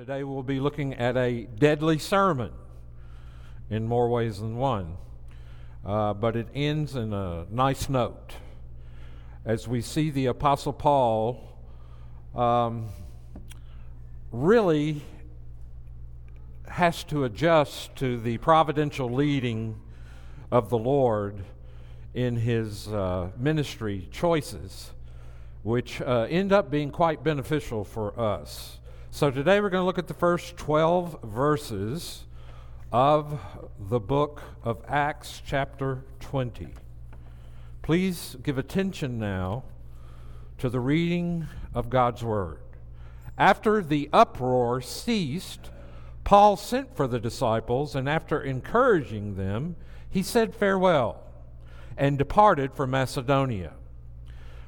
Today we'll be looking at a deadly sermon in more ways than one, uh, but it ends in a nice note as we see the Apostle Paul um, really has to adjust to the providential leading of the Lord in his uh, ministry choices, which uh, end up being quite beneficial for us. So today we're going to look at the first 12 verses of the book of Acts, chapter 20. Please give attention now to the reading of God's Word. After the uproar ceased, Paul sent for the disciples, and after encouraging them, he said farewell and departed for Macedonia.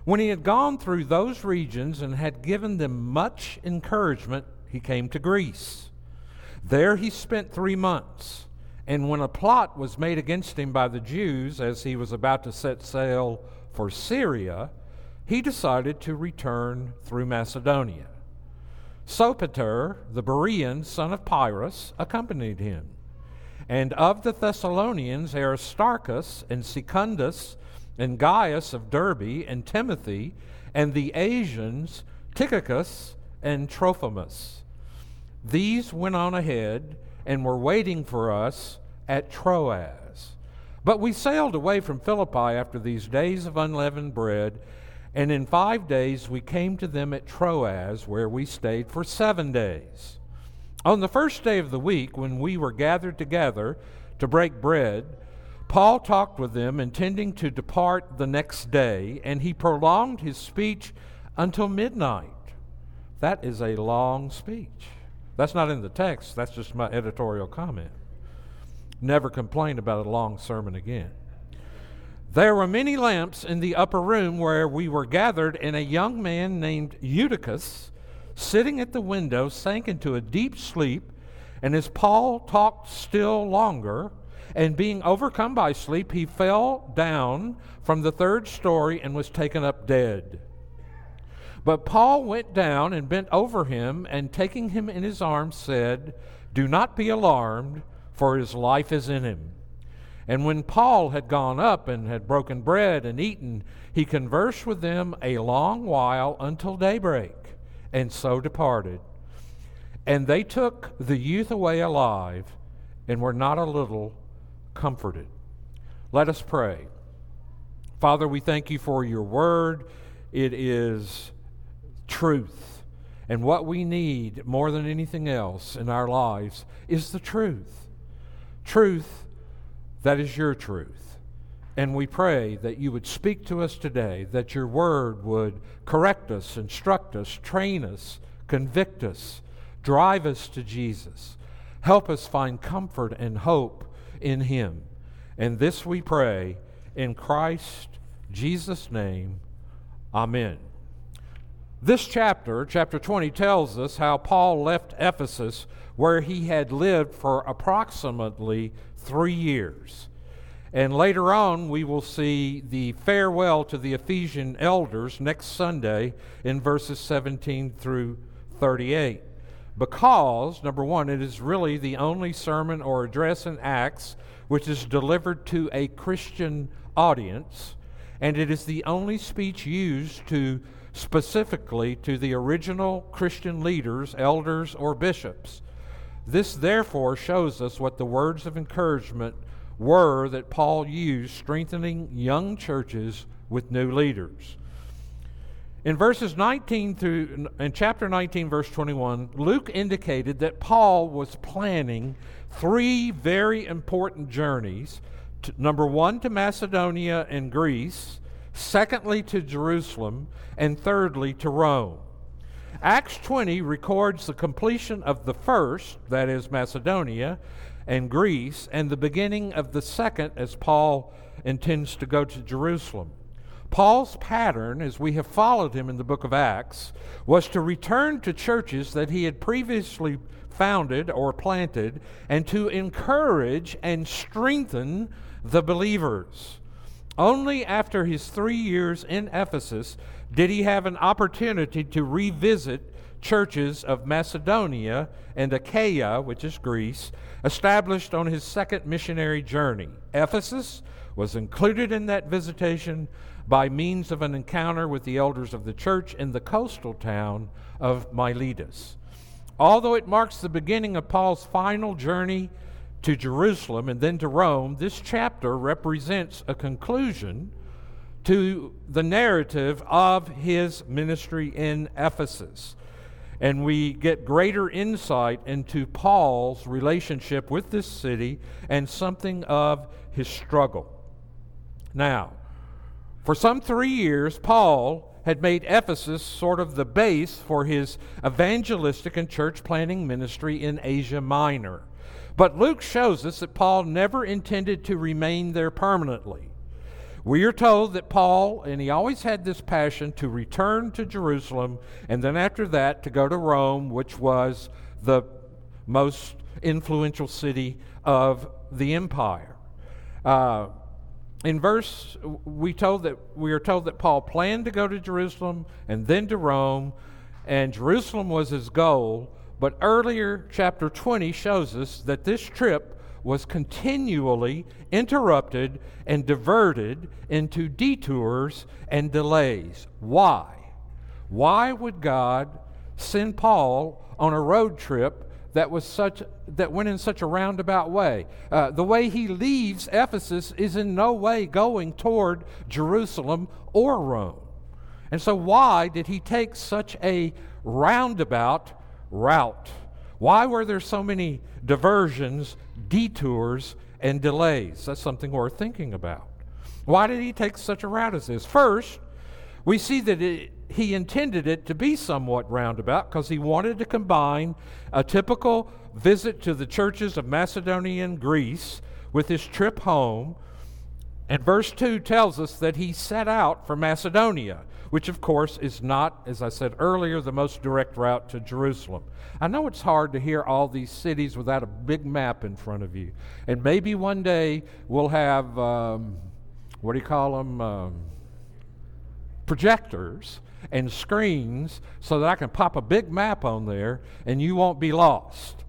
When he had gone through those regions and had given them much encouragement, he came to Greece. There he spent three months. And when a plot was made against him by the Jews as he was about to set sail for Syria, he decided to return through Macedonia. Sopater, the Berean son of Pyrrhus, accompanied him. And of the Thessalonians, Aristarchus and Secundus, and Gaius of Derbe, and Timothy, and the Asians, Tychicus and Trophimus. These went on ahead and were waiting for us at Troas. But we sailed away from Philippi after these days of unleavened bread, and in five days we came to them at Troas, where we stayed for seven days. On the first day of the week, when we were gathered together to break bread, Paul talked with them, intending to depart the next day, and he prolonged his speech until midnight. That is a long speech. That's not in the text, that's just my editorial comment. Never complain about a long sermon again. There were many lamps in the upper room where we were gathered, and a young man named Eutychus, sitting at the window, sank into a deep sleep. And as Paul talked still longer, and being overcome by sleep, he fell down from the third story and was taken up dead. But Paul went down and bent over him, and taking him in his arms, said, Do not be alarmed, for his life is in him. And when Paul had gone up and had broken bread and eaten, he conversed with them a long while until daybreak, and so departed. And they took the youth away alive, and were not a little comforted. Let us pray. Father, we thank you for your word. It is truth. And what we need more than anything else in our lives is the truth. Truth that is your truth. And we pray that you would speak to us today, that your word would correct us, instruct us, train us, convict us, drive us to Jesus. Help us find comfort and hope in him. And this we pray in Christ Jesus' name. Amen. This chapter, chapter 20, tells us how Paul left Ephesus, where he had lived for approximately three years. And later on, we will see the farewell to the Ephesian elders next Sunday in verses 17 through 38 because, number one, it is really the only sermon or address in Acts which is delivered to a Christian audience, and it is the only speech used to specifically to the original Christian leaders, elders, or bishops. This therefore shows us what the words of encouragement were that Paul used strengthening young churches with new leaders. In verses 19 through, in chapter 19, verse 21, Luke indicated that Paul was planning three very important journeys. To, number one, to Macedonia and Greece, secondly, to Jerusalem, and thirdly, to Rome. Acts 20 records the completion of the first, that is, Macedonia and Greece, and the beginning of the second, as Paul intends to go to Jerusalem. Paul's pattern, as we have followed him in the book of Acts, was to return to churches that he had previously founded or planted and to encourage and strengthen the believers. Only after his three years in Ephesus did he have an opportunity to revisit churches of Macedonia and Achaia, which is Greece, established on his second missionary journey. Ephesus was included in that visitation by means of an encounter with the elders of the church in the coastal town of Miletus. Although it marks the beginning of Paul's final journey to Jerusalem and then to Rome, this chapter represents a conclusion to the narrative of his ministry in Ephesus. And we get greater insight into Paul's relationship with this city and something of his struggle. Now, for some three years, Paul had made Ephesus sort of the base for his evangelistic and church planting ministry in Asia Minor. But Luke shows us that Paul never intended to remain there permanently. We are told that Paul, and he always had this passion to return to Jerusalem, and then after that to go to Rome, which was the most influential city of the empire. Uh, in verse we told that we are told that Paul planned to go to Jerusalem and then to Rome and Jerusalem was his goal but earlier chapter 20 shows us that this trip was continually interrupted and diverted into detours and delays. Why? Why would God send Paul on a road trip that was such that went in such a roundabout way. Uh, the way he leaves Ephesus is in no way going toward Jerusalem or Rome. And so, why did he take such a roundabout route? Why were there so many diversions, detours, and delays? That's something worth thinking about. Why did he take such a route as this? First, we see that it, he intended it to be somewhat roundabout because he wanted to combine a typical visit to the churches of Macedonia and Greece with his trip home. And verse 2 tells us that he set out for Macedonia, which of course is not, as I said earlier, the most direct route to Jerusalem. I know it's hard to hear all these cities without a big map in front of you. And maybe one day we'll have, um, what do you call them? Um, projectors and screens so that I can pop a big map on there and you won't be lost.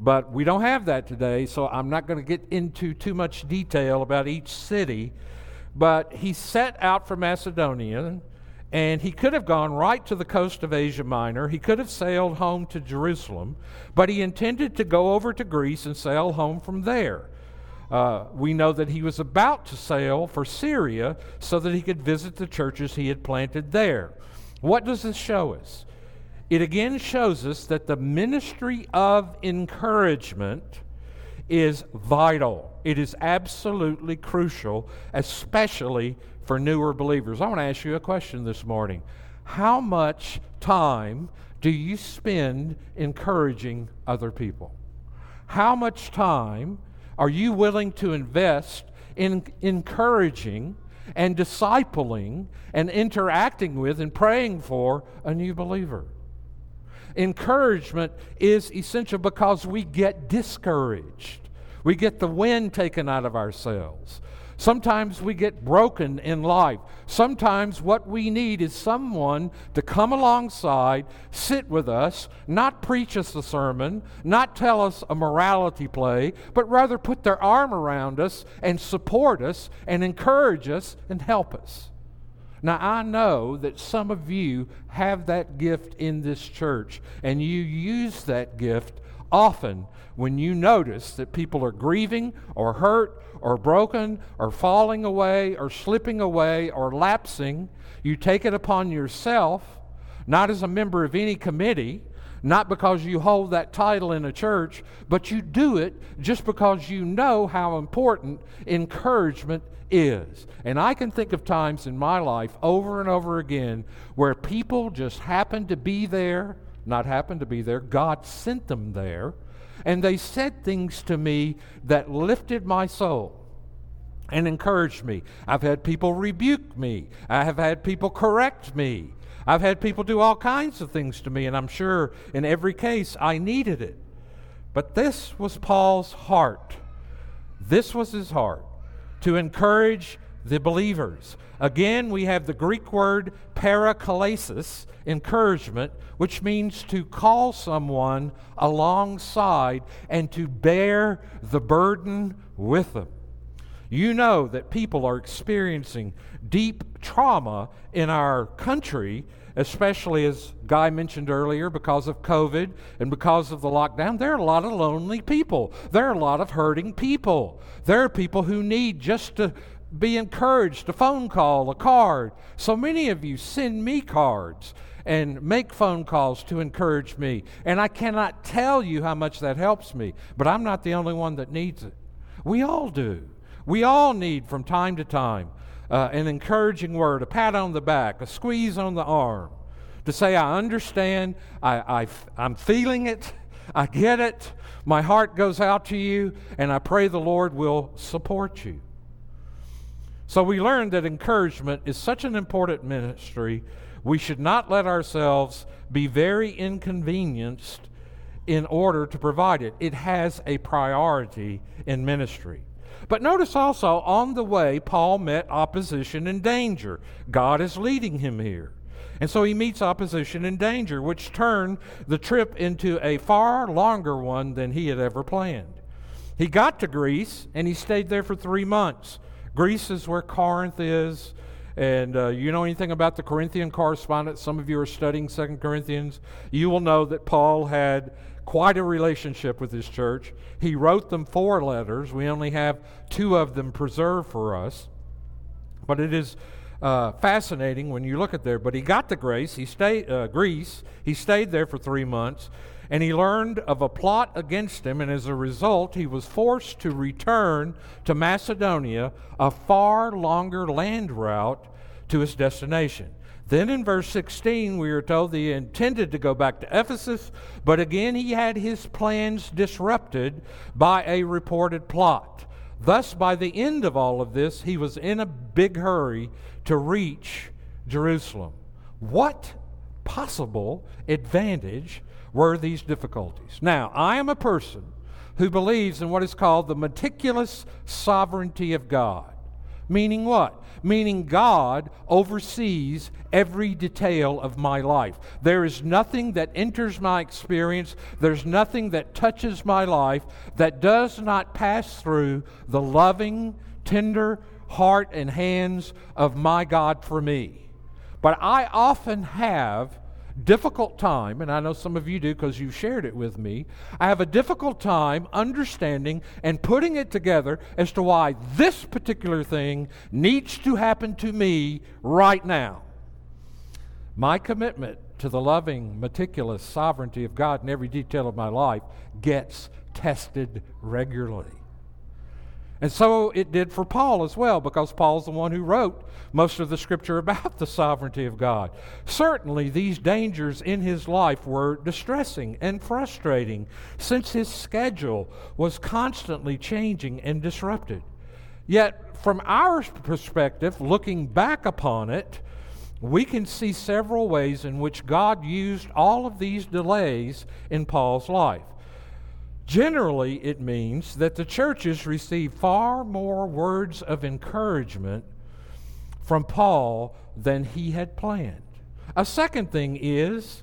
But we don't have that today, so I'm not going to get into too much detail about each city. But he set out for Macedonia, and he could have gone right to the coast of Asia Minor. He could have sailed home to Jerusalem, but he intended to go over to Greece and sail home from there. Uh, we know that he was about to sail for Syria so that he could visit the churches he had planted there. What does this show us? It again shows us that the ministry of encouragement is vital. It is absolutely crucial, especially for newer believers. I want to ask you a question this morning. How much time do you spend encouraging other people? How much time are you willing to invest in encouraging and discipling and interacting with and praying for a new believer. Encouragement is essential because we get discouraged. We get the wind taken out of ourselves. Sometimes we get broken in life. Sometimes what we need is someone to come alongside, sit with us, not preach us a sermon, not tell us a morality play, but rather put their arm around us and support us and encourage us and help us. Now, I know that some of you have that gift in this church, and you use that gift often when you notice that people are grieving or hurt or broken or falling away or slipping away or lapsing, you take it upon yourself, not as a member of any committee, not because you hold that title in a church, but you do it just because you know how important encouragement is. And I can think of times in my life over and over again where people just happened to be there, not happened to be there, God sent them there and they said things to me that lifted my soul and encouraged me. I've had people rebuke me, I have had people correct me. I've had people do all kinds of things to me, and I'm sure in every case I needed it. But this was Paul's heart. This was his heart to encourage the believers. Again, we have the Greek word parakalesis, encouragement, which means to call someone alongside and to bear the burden with them. You know that people are experiencing deep trauma in our country, especially as Guy mentioned earlier, because of COVID and because of the lockdown. There are a lot of lonely people, there are a lot of hurting people. There are people who need just to be encouraged, a phone call, a card. So many of you send me cards and make phone calls to encourage me. And I cannot tell you how much that helps me, but I'm not the only one that needs it. We all do. We all need from time to time uh, an encouraging word, a pat on the back, a squeeze on the arm, to say, I understand, I, I, I'm feeling it, I get it, my heart goes out to you, and I pray the Lord will support you. So we learned that encouragement is such an important ministry, we should not let ourselves be very inconvenienced in order to provide it. It has a priority in ministry. But notice also, on the way, Paul met opposition and danger. God is leading him here. And so he meets opposition and danger, which turned the trip into a far longer one than he had ever planned. He got to Greece and he stayed there for three months. Greece is where Corinth is. And uh, you know anything about the Corinthian correspondence? Some of you are studying Second Corinthians. You will know that Paul had quite a relationship with his church. He wrote them four letters. We only have two of them preserved for us. But it is uh, fascinating when you look at there. But he got the Grace. He stayed uh, Greece. He stayed there for three months and he learned of a plot against him, and as a result, he was forced to return to Macedonia, a far longer land route to his destination. Then in verse 16, we are told that he intended to go back to Ephesus, but again he had his plans disrupted by a reported plot. Thus, by the end of all of this, he was in a big hurry to reach Jerusalem. What possible advantage were these difficulties. Now, I am a person who believes in what is called the meticulous sovereignty of God. Meaning what? Meaning God oversees every detail of my life. There is nothing that enters my experience, there's nothing that touches my life that does not pass through the loving, tender heart and hands of my God for me. But I often have difficult time, and I know some of you do because you shared it with me. I have a difficult time understanding and putting it together as to why this particular thing needs to happen to me right now. My commitment to the loving, meticulous sovereignty of God in every detail of my life gets tested regularly. And so it did for Paul as well, because Paul's the one who wrote most of the scripture about the sovereignty of God. Certainly, these dangers in his life were distressing and frustrating, since his schedule was constantly changing and disrupted. Yet, from our perspective, looking back upon it, we can see several ways in which God used all of these delays in Paul's life. Generally, it means that the churches receive far more words of encouragement from Paul than he had planned. A second thing is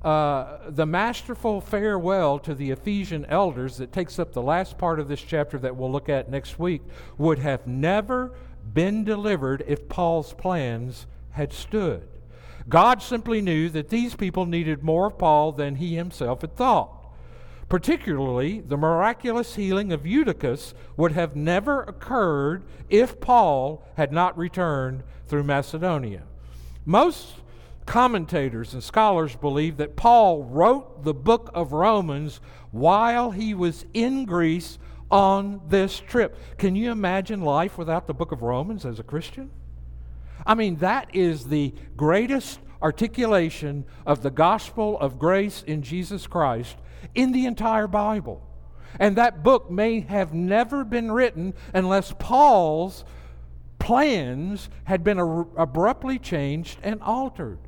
uh, the masterful farewell to the Ephesian elders that takes up the last part of this chapter that we'll look at next week would have never been delivered if Paul's plans had stood. God simply knew that these people needed more of Paul than he himself had thought. Particularly, the miraculous healing of Eutychus would have never occurred if Paul had not returned through Macedonia. Most commentators and scholars believe that Paul wrote the book of Romans while he was in Greece on this trip. Can you imagine life without the book of Romans as a Christian? I mean, that is the greatest articulation of the gospel of grace in Jesus Christ in the entire Bible. And that book may have never been written unless Paul's plans had been abruptly changed and altered.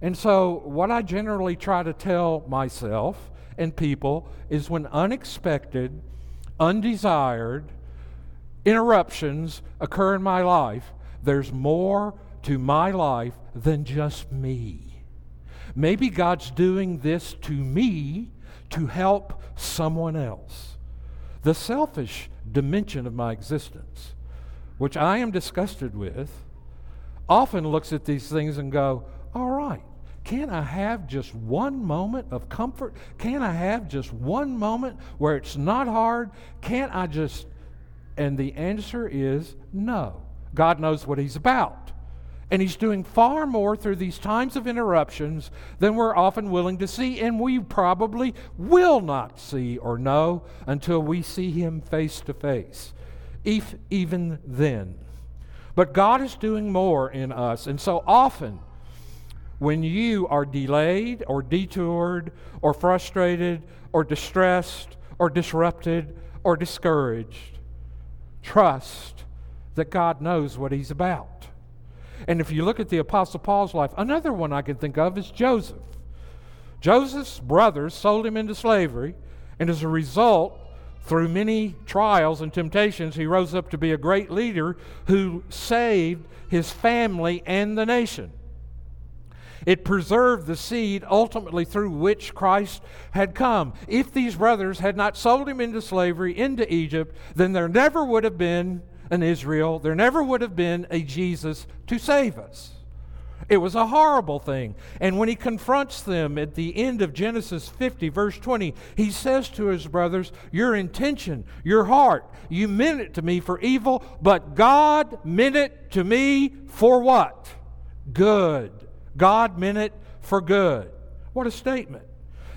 And so, what I generally try to tell myself and people is when unexpected, undesired, interruptions occur in my life, there's more to my life than just me. Maybe God's doing this to me to help someone else. The selfish dimension of my existence, which I am disgusted with, often looks at these things and go, all right, can I have just one moment of comfort? Can I have just one moment where it's not hard? Can't I just. And the answer is no. God knows what He's about. And He's doing far more through these times of interruptions than we're often willing to see, and we probably will not see or know until we see Him face to face, if even then. But God is doing more in us, and so often when you are delayed or detoured or frustrated or distressed or disrupted or discouraged, trust that God knows what He's about. And if you look at the Apostle Paul's life, another one I can think of is Joseph. Joseph's brothers sold him into slavery, and as a result, through many trials and temptations, he rose up to be a great leader who saved his family and the nation. It preserved the seed ultimately through which Christ had come. If these brothers had not sold him into slavery into Egypt, then there never would have been an Israel, there never would have been a Jesus to save us. It was a horrible thing. And when he confronts them at the end of Genesis 50, verse 20, he says to his brothers, Your intention, your heart, you meant it to me for evil, but God meant it to me for what? Good. God meant it for good. What a statement.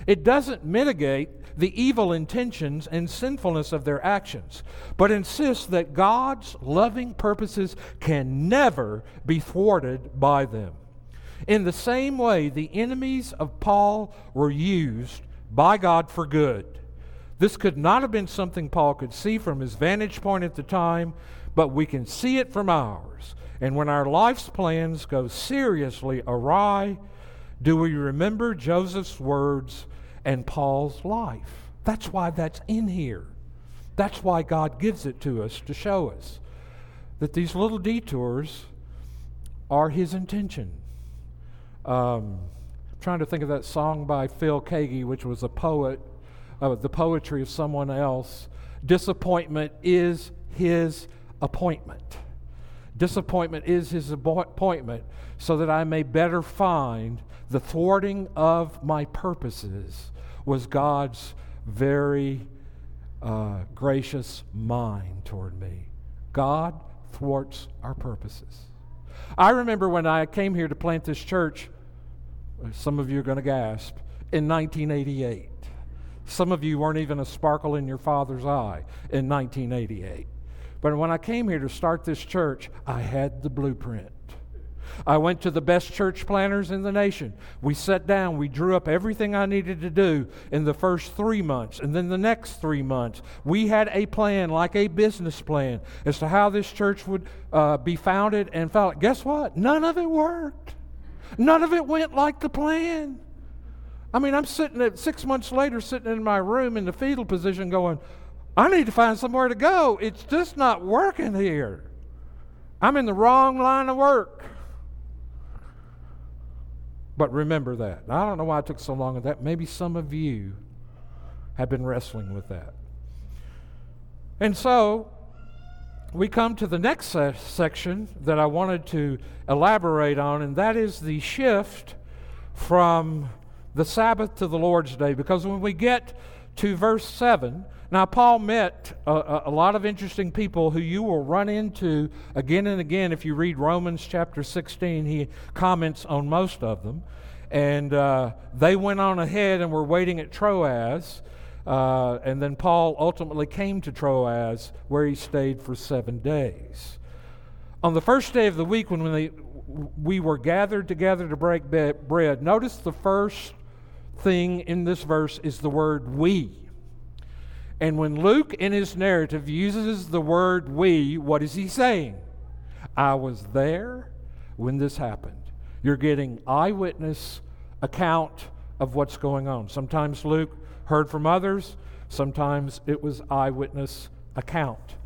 It doesn't mitigate the evil intentions and sinfulness of their actions, but insists that God's loving purposes can never be thwarted by them. In the same way, the enemies of Paul were used by God for good. This could not have been something Paul could see from his vantage point at the time, but we can see it from ours. And when our life's plans go seriously awry, do we remember Joseph's words and Paul's life? That's why that's in here. That's why God gives it to us to show us that these little detours are His intention. Um, I'm trying to think of that song by Phil Keaggy, which was a poet, uh, the poetry of someone else. Disappointment is His appointment. Disappointment is his appointment so that I may better find the thwarting of my purposes was God's very uh, gracious mind toward me. God thwarts our purposes. I remember when I came here to plant this church, some of you are going to gasp, in 1988. Some of you weren't even a sparkle in your father's eye in 1988. But when I came here to start this church, I had the blueprint. I went to the best church planners in the nation. We sat down, we drew up everything I needed to do in the first three months. And then the next three months, we had a plan, like a business plan, as to how this church would uh, be founded and founded. Guess what? None of it worked. None of it went like the plan. I mean, I'm sitting at six months later, sitting in my room in the fetal position, going, I need to find somewhere to go. It's just not working here. I'm in the wrong line of work. But remember that. I don't know why it took so long of that. Maybe some of you have been wrestling with that. And so we come to the next se- section that I wanted to elaborate on, and that is the shift from the Sabbath to the Lord's Day. Because when we get to verse 7, now, Paul met a, a, lot of interesting people who you will run into again and again. If you read Romans chapter 16, he comments on most of them. And uh, they went on ahead and were waiting at Troas. Uh, and then Paul ultimately came to Troas, where he stayed for seven days. On the first day of the week, when we, we were gathered together to break bread, notice the first thing in this verse is the word we. And when Luke in his narrative uses the word we, what is he saying? I was there when this happened. You're getting eyewitness account of what's going on. Sometimes Luke heard from others, sometimes it was eyewitness account.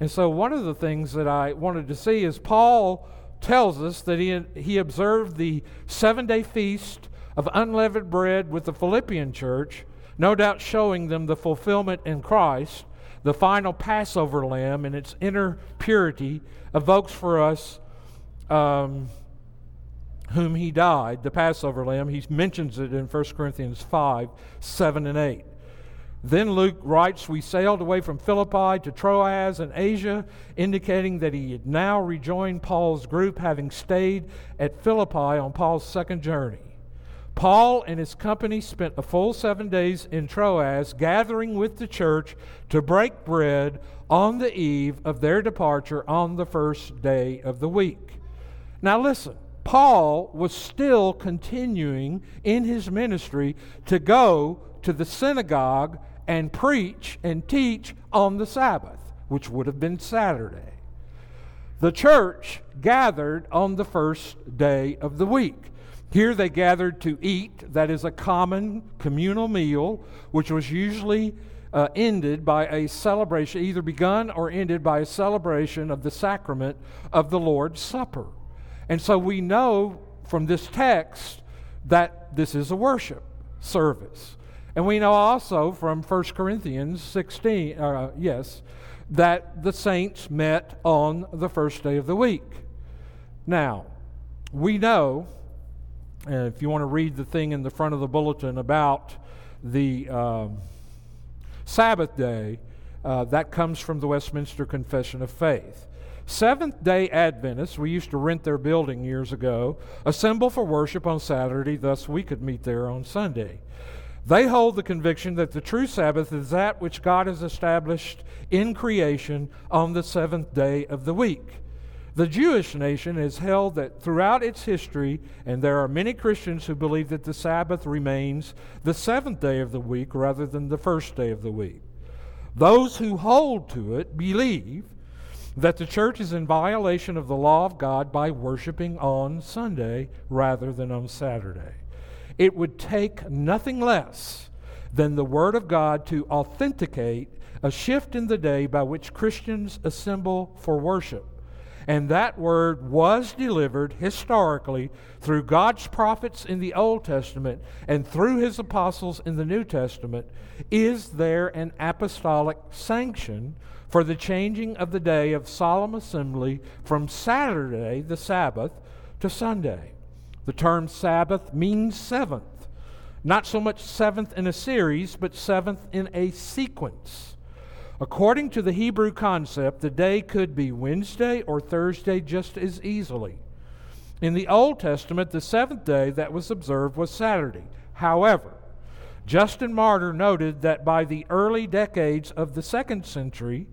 And so, one of the things that I wanted to see is Paul tells us that he, he observed the seven day feast of unleavened bread with the Philippian church, no doubt showing them the fulfillment in Christ. The final Passover lamb in its inner purity evokes for us um, whom he died, the Passover lamb. He mentions it in 1 Corinthians 5 7 and 8. Then Luke writes, We sailed away from Philippi to Troas in Asia, indicating that he had now rejoined Paul's group, having stayed at Philippi on Paul's second journey. Paul and his company spent a full seven days in Troas, gathering with the church to break bread on the eve of their departure on the first day of the week. Now, listen, Paul was still continuing in his ministry to go to the synagogue and preach and teach on the Sabbath, which would have been Saturday. The church gathered on the first day of the week. Here they gathered to eat, that is a common communal meal, which was usually uh, ended by a celebration, either begun or ended by a celebration of the sacrament of the Lord's Supper. And so we know from this text that this is a worship service. And we know also from 1 Corinthians 16, uh, yes, that the saints met on the first day of the week. Now, we know and if you want to read the thing in the front of the bulletin about the um, Sabbath day, uh, that comes from the Westminster Confession of Faith. Seventh day Adventists, we used to rent their building years ago, assemble for worship on Saturday, thus we could meet there on Sunday. They hold the conviction that the true Sabbath is that which God has established in creation on the seventh day of the week. The Jewish nation has held that throughout its history, and there are many Christians who believe that the Sabbath remains the seventh day of the week rather than the first day of the week. Those who hold to it believe that the church is in violation of the law of God by worshiping on Sunday rather than on Saturday. It would take nothing less than the Word of God to authenticate a shift in the day by which Christians assemble for worship. And that word was delivered historically through God's prophets in the Old Testament and through his apostles in the New Testament. Is there an apostolic sanction for the changing of the day of solemn assembly from Saturday, the Sabbath, to Sunday? The term Sabbath means seventh. Not so much seventh in a series, but seventh in a sequence. According to the Hebrew concept, the day could be Wednesday or Thursday just as easily. In the Old Testament, the seventh day that was observed was Saturday. However, Justin Martyr noted that by the early decades of the second century,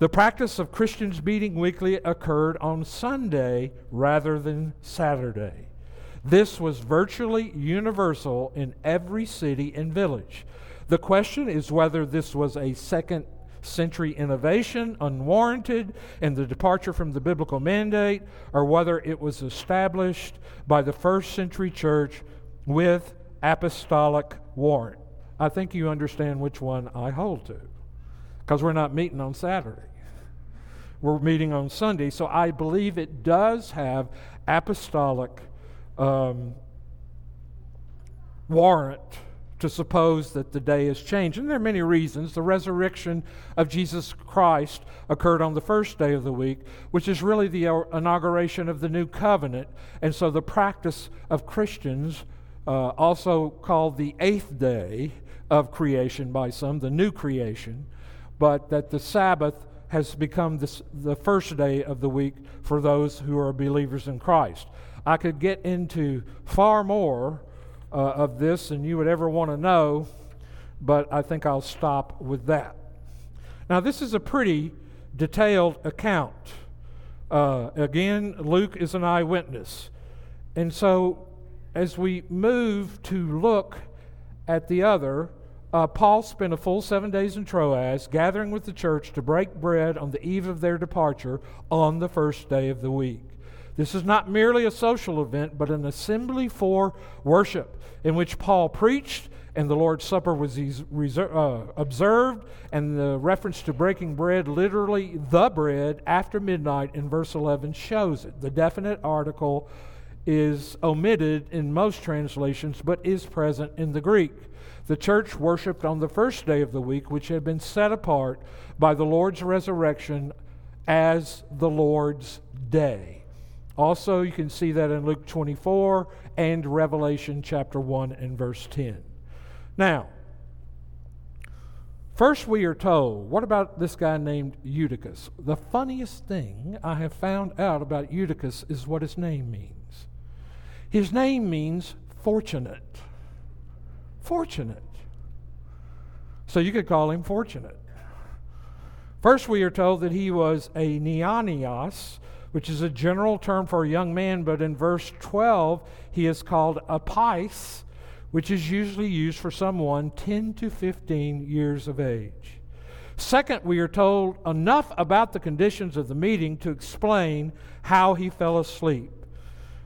the practice of Christians meeting weekly occurred on Sunday rather than Saturday. This was virtually universal in every city and village. The question is whether this was a second century innovation, unwarranted, and the departure from the biblical mandate, or whether it was established by the first century church with apostolic warrant. I think you understand which one I hold to, because we're not meeting on Saturday. We're meeting on Sunday, so I believe it does have apostolic um, warrant to suppose that the day has changed. And there are many reasons. The resurrection of Jesus Christ occurred on the first day of the week, which is really the inauguration of the new covenant. And so the practice of Christians, uh, also called the eighth day of creation by some, the new creation, but that the Sabbath has become this, the first day of the week for those who are believers in Christ. I could get into far more uh, of this than you would ever want to know, but I think I'll stop with that. Now, this is a pretty detailed account. Uh, again, Luke is an eyewitness. And so, as we move to look at the other, uh, Paul spent a full seven days in Troas, gathering with the church to break bread on the eve of their departure on the first day of the week. This is not merely a social event, but an assembly for worship in which Paul preached and the Lord's Supper was uh, observed, and the reference to breaking bread, literally the bread, after midnight in verse 11 shows it. The definite article is omitted in most translations, but is present in the Greek. The church worshiped on the first day of the week, which had been set apart by the Lord's resurrection as the Lord's day. Also, you can see that in Luke 24 and Revelation chapter 1 and verse 10. Now, first we are told, what about this guy named Eutychus? The funniest thing I have found out about Eutychus is what his name means. His name means fortunate. Fortunate. So you could call him fortunate. First, we are told that he was a neonios, which is a general term for a young man, but in verse 12, he is called a pais, which is usually used for someone 10 to 15 years of age. Second, we are told enough about the conditions of the meeting to explain how he fell asleep.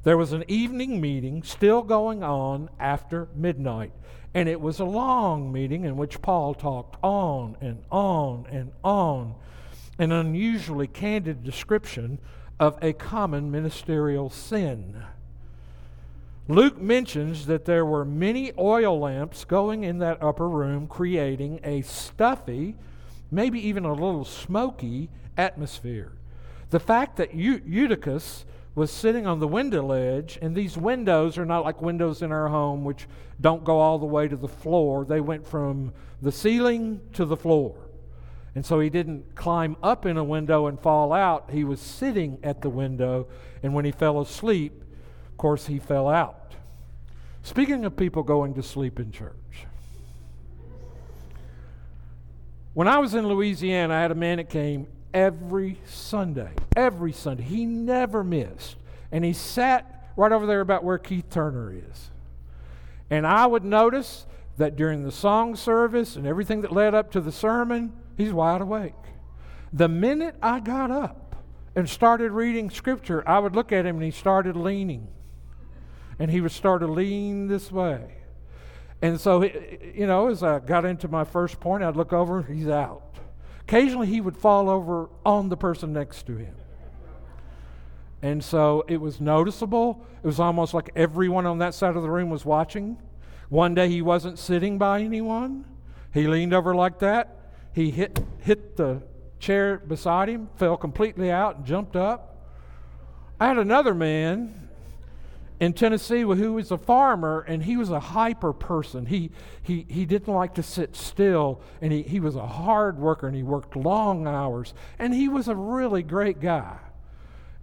There was an evening meeting still going on after midnight, and it was a long meeting in which Paul talked on and on and on, an unusually candid description of a common ministerial sin. Luke mentions that there were many oil lamps going in that upper room, creating a stuffy, maybe even a little smoky atmosphere. The fact that Eutychus was sitting on the window ledge, and these windows are not like windows in our home, which don't go all the way to the floor. They went from the ceiling to the floor. And so he didn't climb up in a window and fall out. He was sitting at the window, and when he fell asleep, of course, he fell out. Speaking of people going to sleep in church, when I was in Louisiana, I had a man that came every Sunday. Every Sunday. He never missed. And he sat right over there about where Keith Turner is. And I would notice that during the song service and everything that led up to the sermon, he's wide awake. The minute I got up and started reading scripture, I would look at him and he started leaning and he would start to lean this way. And so, you know, as I got into my first point, I'd look over, he's out. Occasionally, he would fall over on the person next to him. And so it was noticeable. It was almost like everyone on that side of the room was watching. One day he wasn't sitting by anyone. He leaned over like that. He hit, hit the chair beside him, fell completely out, and jumped up. I had another man in Tennessee who was a farmer and he was a hyper person. He, he, he didn't like to sit still and he, he was a hard worker and he worked long hours and he was a really great guy.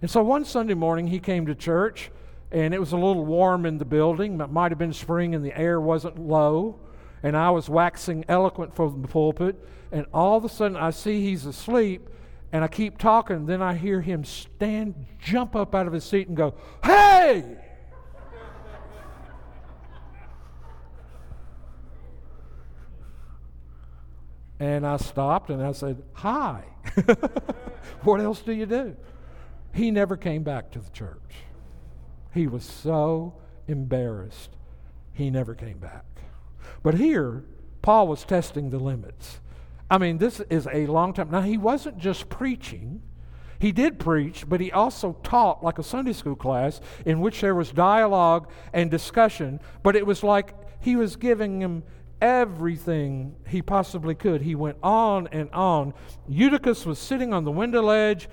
And so one Sunday morning he came to church and it was a little warm in the building. It might have been spring and the air wasn't low. And I was waxing eloquent from the pulpit. And all of a sudden I see he's asleep and I keep talking. Then I hear him stand, jump up out of his seat and go, Hey! And I stopped and I said, Hi. what else do you do? He never came back to the church. He was so embarrassed, he never came back. But here, Paul was testing the limits. I mean, this is a long time. Now, he wasn't just preaching. He did preach, but he also taught like a Sunday school class in which there was dialogue and discussion, but it was like he was giving them everything he possibly could. He went on and on. Eutychus was sitting on the window ledge,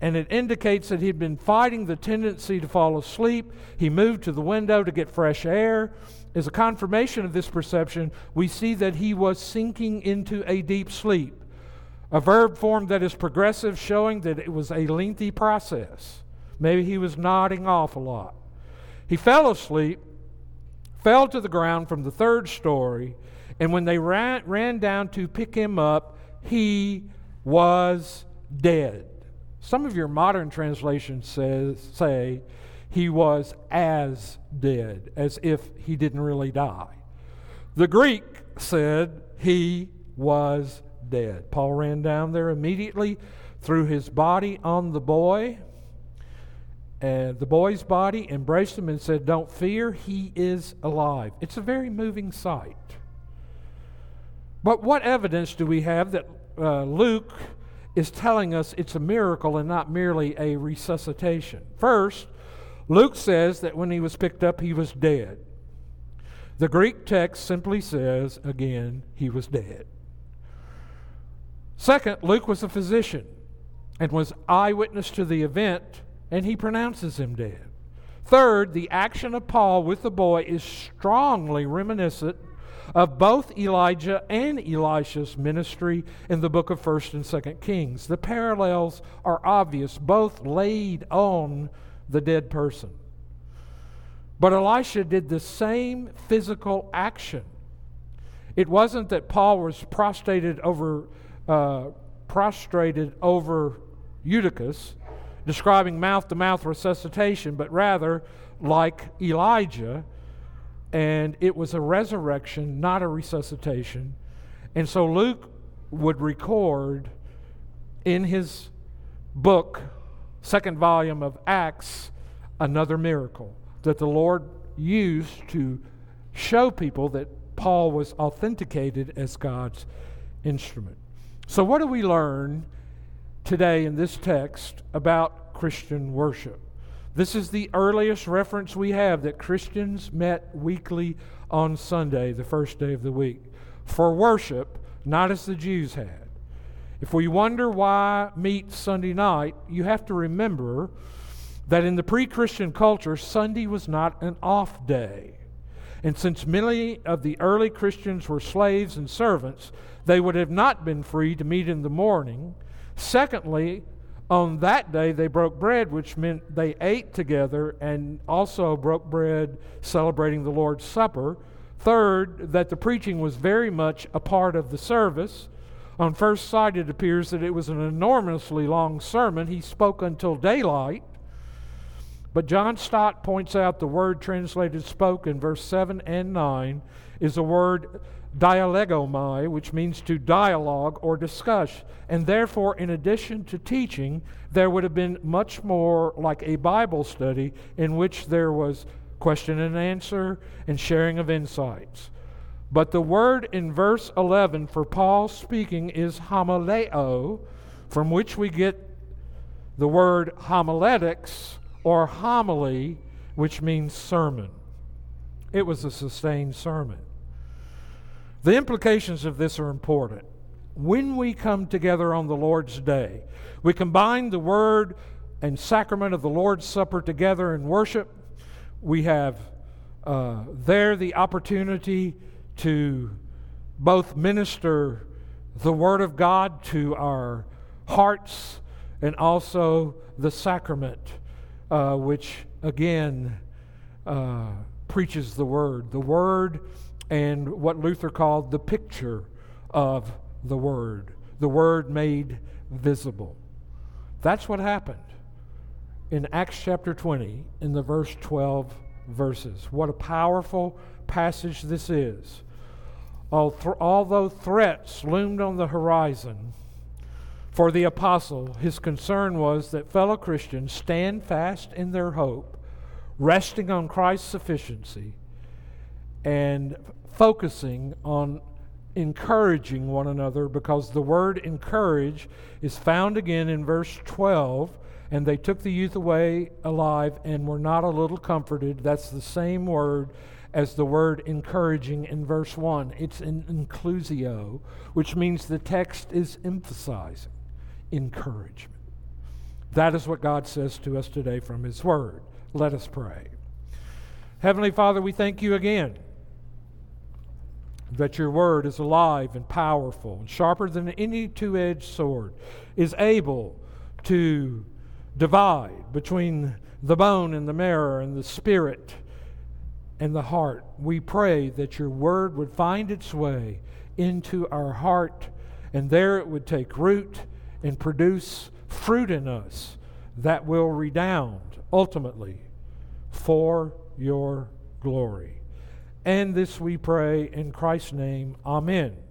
and it indicates that he'd been fighting the tendency to fall asleep. He moved to the window to get fresh air. As a confirmation of this perception, we see that he was sinking into a deep sleep, a verb form that is progressive, showing that it was a lengthy process. Maybe he was nodding off a lot. He fell asleep fell to the ground from the third story, and when they ran, ran down to pick him up, he was dead. Some of your modern translations says, say he was as dead, as if he didn't really die. The Greek said he was dead. Paul ran down there immediately, threw his body on the boy and the boy's body embraced him and said, Don't fear, he is alive. It's a very moving sight. But what evidence do we have that uh, Luke is telling us it's a miracle and not merely a resuscitation? First, Luke says that when he was picked up, he was dead. The Greek text simply says, again, he was dead. Second, Luke was a physician and was eyewitness to the event, and he pronounces him dead. Third, the action of Paul with the boy is strongly reminiscent of both Elijah and Elisha's ministry in the book of 1st and 2nd Kings. The parallels are obvious, both laid on the dead person. But Elisha did the same physical action. It wasn't that Paul was prostrated over, uh, prostrated over Eutychus, describing mouth to mouth resuscitation, but rather like Elijah, and it was a resurrection, not a resuscitation. And so Luke would record in his book, second volume of Acts, another miracle that the Lord used to show people that Paul was authenticated as God's instrument. So, what do we learn today in this text about Christian worship? This is the earliest reference we have that Christians met weekly on Sunday, the first day of the week, for worship, not as the Jews had. If we wonder why meet Sunday night, you have to remember that in the pre Christian culture, Sunday was not an off day. And since many of the early Christians were slaves and servants, they would have not been free to meet in the morning. Secondly, on that day they broke bread, which meant they ate together and also broke bread celebrating the Lord's Supper. Third, that the preaching was very much a part of the service. On first sight, it appears that it was an enormously long sermon. He spoke until daylight. But John Stott points out the word translated spoke in verse 7 and 9 is a word dialegomai, which means to dialogue or discuss. And therefore, in addition to teaching, there would have been much more like a Bible study in which there was question and answer and sharing of insights. But the word in verse 11 for Paul speaking is homileo, from which we get the word homiletics or homily, which means sermon. It was a sustained sermon. The implications of this are important. When we come together on the Lord's Day, we combine the word and sacrament of the Lord's Supper together in worship. We have uh, there the opportunity to both minister the Word of God to our hearts and also the sacrament uh, which again uh, preaches the Word. The Word and what Luther called the picture of the Word, the Word made visible. That's what happened in Acts chapter 20 in the verse 12 verses. What a powerful passage this is. Although threats loomed on the horizon, for the apostle, his concern was that fellow Christians stand fast in their hope, resting on Christ's sufficiency, and focusing on encouraging one another because the word encourage is found again in verse 12 and they took the youth away alive and were not a little comforted. That's the same word as the word encouraging in verse 1 it's an inclusio which means the text is emphasizing encouragement. That is what God says to us today from His Word. Let us pray. Heavenly Father, we thank you again that your Word is alive and powerful and sharper than any two edged sword, is able to divide between the bone and the marrow and the spirit and the heart. We pray that your Word would find its way into our heart and there it would take root and produce fruit in us that will redound ultimately for your glory. And this we pray in Christ's name. Amen.